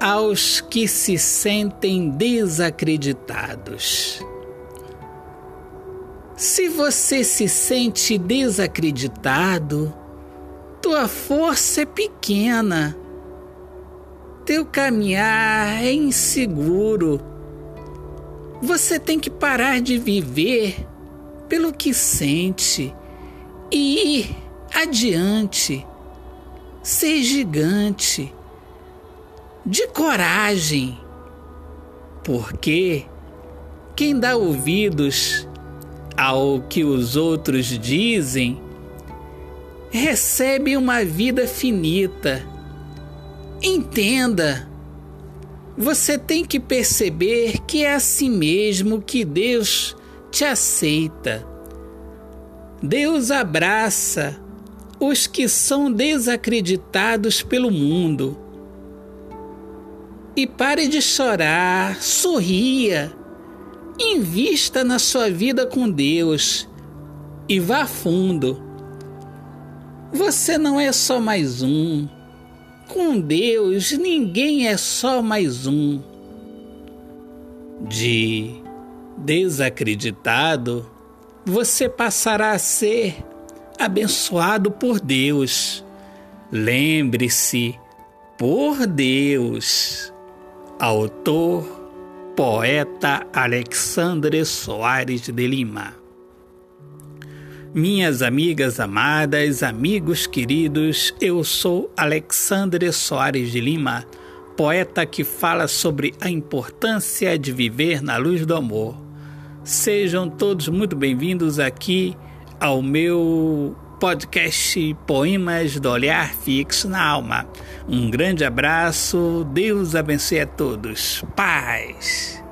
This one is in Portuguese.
aos que se sentem desacreditados. Se você se sente desacreditado, tua força é pequena, teu caminhar é inseguro. Você tem que parar de viver pelo que sente e ir adiante. Ser gigante, de coragem, porque quem dá ouvidos ao que os outros dizem, recebe uma vida finita. Entenda, você tem que perceber que é assim mesmo que Deus te aceita. Deus abraça os que são desacreditados pelo mundo. E pare de chorar, sorria Invista na sua vida com Deus e vá fundo. Você não é só mais um. Com Deus, ninguém é só mais um. De desacreditado, você passará a ser abençoado por Deus. Lembre-se, por Deus. Autor poeta Alexandre Soares de Lima. Minhas amigas amadas, amigos queridos, eu sou Alexandre Soares de Lima, poeta que fala sobre a importância de viver na luz do amor. Sejam todos muito bem-vindos aqui ao meu podcast Poemas do Olhar Fixo na Alma. Um grande abraço, Deus abençoe a todos. Paz.